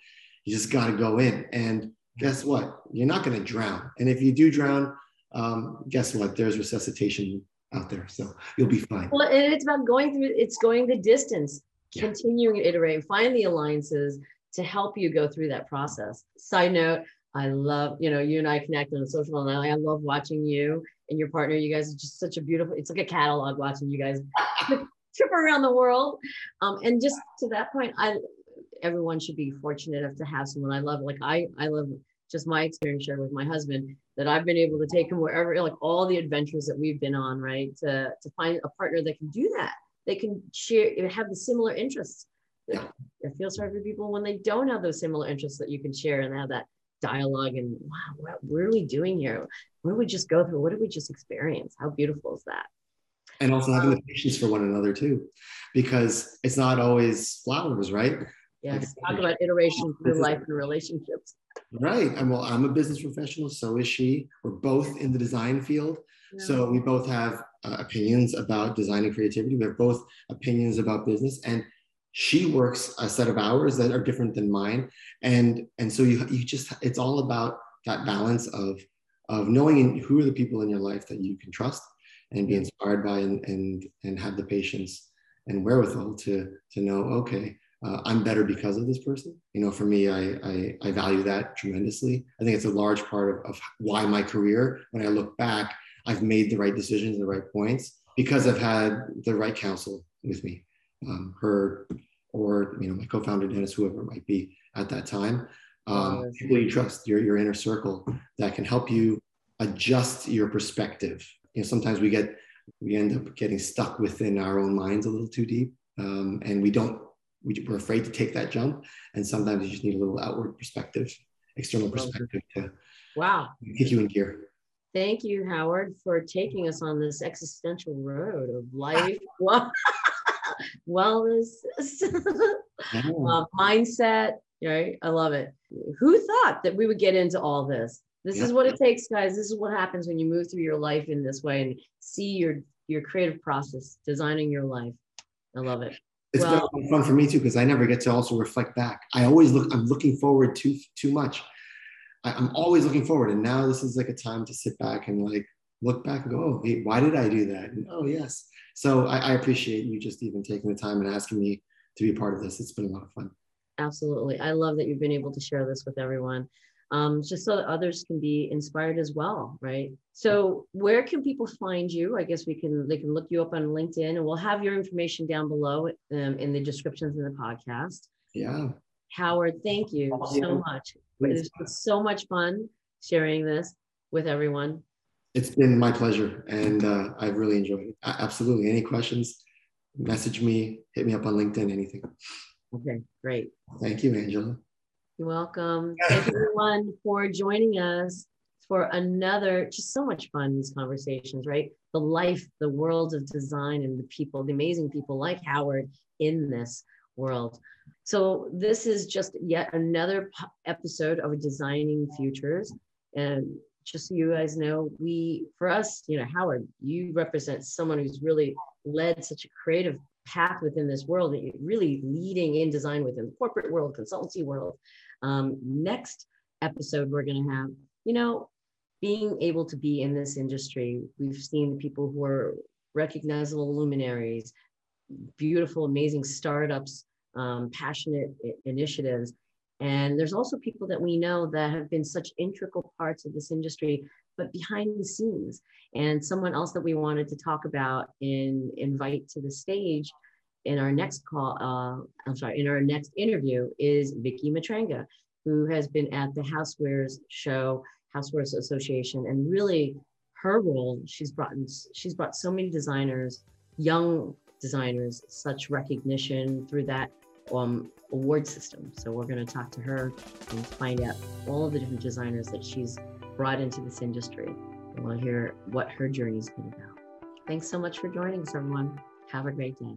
You just got to go in. And guess what? You're not going to drown. And if you do drown, um, guess what? There's resuscitation out there. So you'll be fine.
Well, and it's about going through, it's going the distance, yeah. continuing to iterate, find the alliances to help you go through that process. Side note, I love, you know, you and I connect on social and I love watching you and your partner. You guys are just such a beautiful, it's like a catalog watching you guys trip around the world. Um, and just to that point, I everyone should be fortunate enough to have someone I love. Like I I love just my experience shared with my husband that I've been able to take him wherever, like all the adventures that we've been on, right? To to find a partner that can do that. They can share have the similar interests. Yeah. I feel sorry for people when they don't have those similar interests that you can share and have that dialogue and wow, what, what are we doing here? What did we just go through? What did we just experience? How beautiful is that?
And also having um, the patience for one another too, because it's not always flowers, right?
Yes, talk about iteration through life and relationships.
Right. And well, I'm a business professional, so is she. We're both in the design field. Yeah. So we both have uh, opinions about design and creativity. We have both opinions about business. And she works a set of hours that are different than mine and and so you you just it's all about that balance of of knowing who are the people in your life that you can trust and be inspired by and and and have the patience and wherewithal to to know okay uh, i'm better because of this person you know for me I, I, I value that tremendously i think it's a large part of, of why my career when i look back i've made the right decisions the right points because i've had the right counsel with me um, her or you know my co-founder Dennis, whoever it might be at that time. Um, people you trust, your your inner circle that can help you adjust your perspective. You know, sometimes we get we end up getting stuck within our own minds a little too deep, um, and we don't. We, we're afraid to take that jump, and sometimes you just need a little outward perspective, external perspective to
wow
kick you in gear.
Thank you, Howard, for taking us on this existential road of life. wellness, uh, mindset. Right? I love it. Who thought that we would get into all this? This yeah. is what it takes, guys. This is what happens when you move through your life in this way and see your your creative process, designing your life. I love it.
It's well, been fun for me too because I never get to also reflect back. I always look. I'm looking forward too too much. I, I'm always looking forward, and now this is like a time to sit back and like look back and go, oh, hey, why did I do that? And, oh, yes. So I, I, appreciate you just even taking the time and asking me to be a part of this. It's been a lot of fun.
Absolutely. I love that you've been able to share this with everyone. Um, just so that others can be inspired as well, right? So, where can people find you? I guess we can they can look you up on LinkedIn, and we'll have your information down below um, in the descriptions in the podcast.
Yeah.
Howard, thank you so much. It was so much fun sharing this with everyone.
It's been my pleasure, and uh, I've really enjoyed it. Absolutely. Any questions? Message me, hit me up on LinkedIn, anything.
Okay, great.
Thank you, Angela.
You're welcome. Thank everyone for joining us for another, just so much fun, these conversations, right? The life, the world of design, and the people, the amazing people like Howard in this world. So, this is just yet another episode of Designing Futures. And just so you guys know, we, for us, you know, Howard, you represent someone who's really led such a creative path within this world, really leading in design within the corporate world, consultancy world. Um, next episode, we're going to have, you know, being able to be in this industry. We've seen the people who are recognizable luminaries, beautiful, amazing startups, um, passionate initiatives. And there's also people that we know that have been such integral parts of this industry, but behind the scenes. And someone else that we wanted to talk about and invite to the stage in our next call, uh, I'm sorry, in our next interview is Vicki Matranga, who has been at the Housewares show, Housewares Association, and really her role, she's brought she's brought so many designers, young designers, such recognition through that um, award system. So we're going to talk to her and find out all of the different designers that she's brought into this industry. And we'll hear what her journey's been about. Thanks so much for joining us, everyone. Have a great day.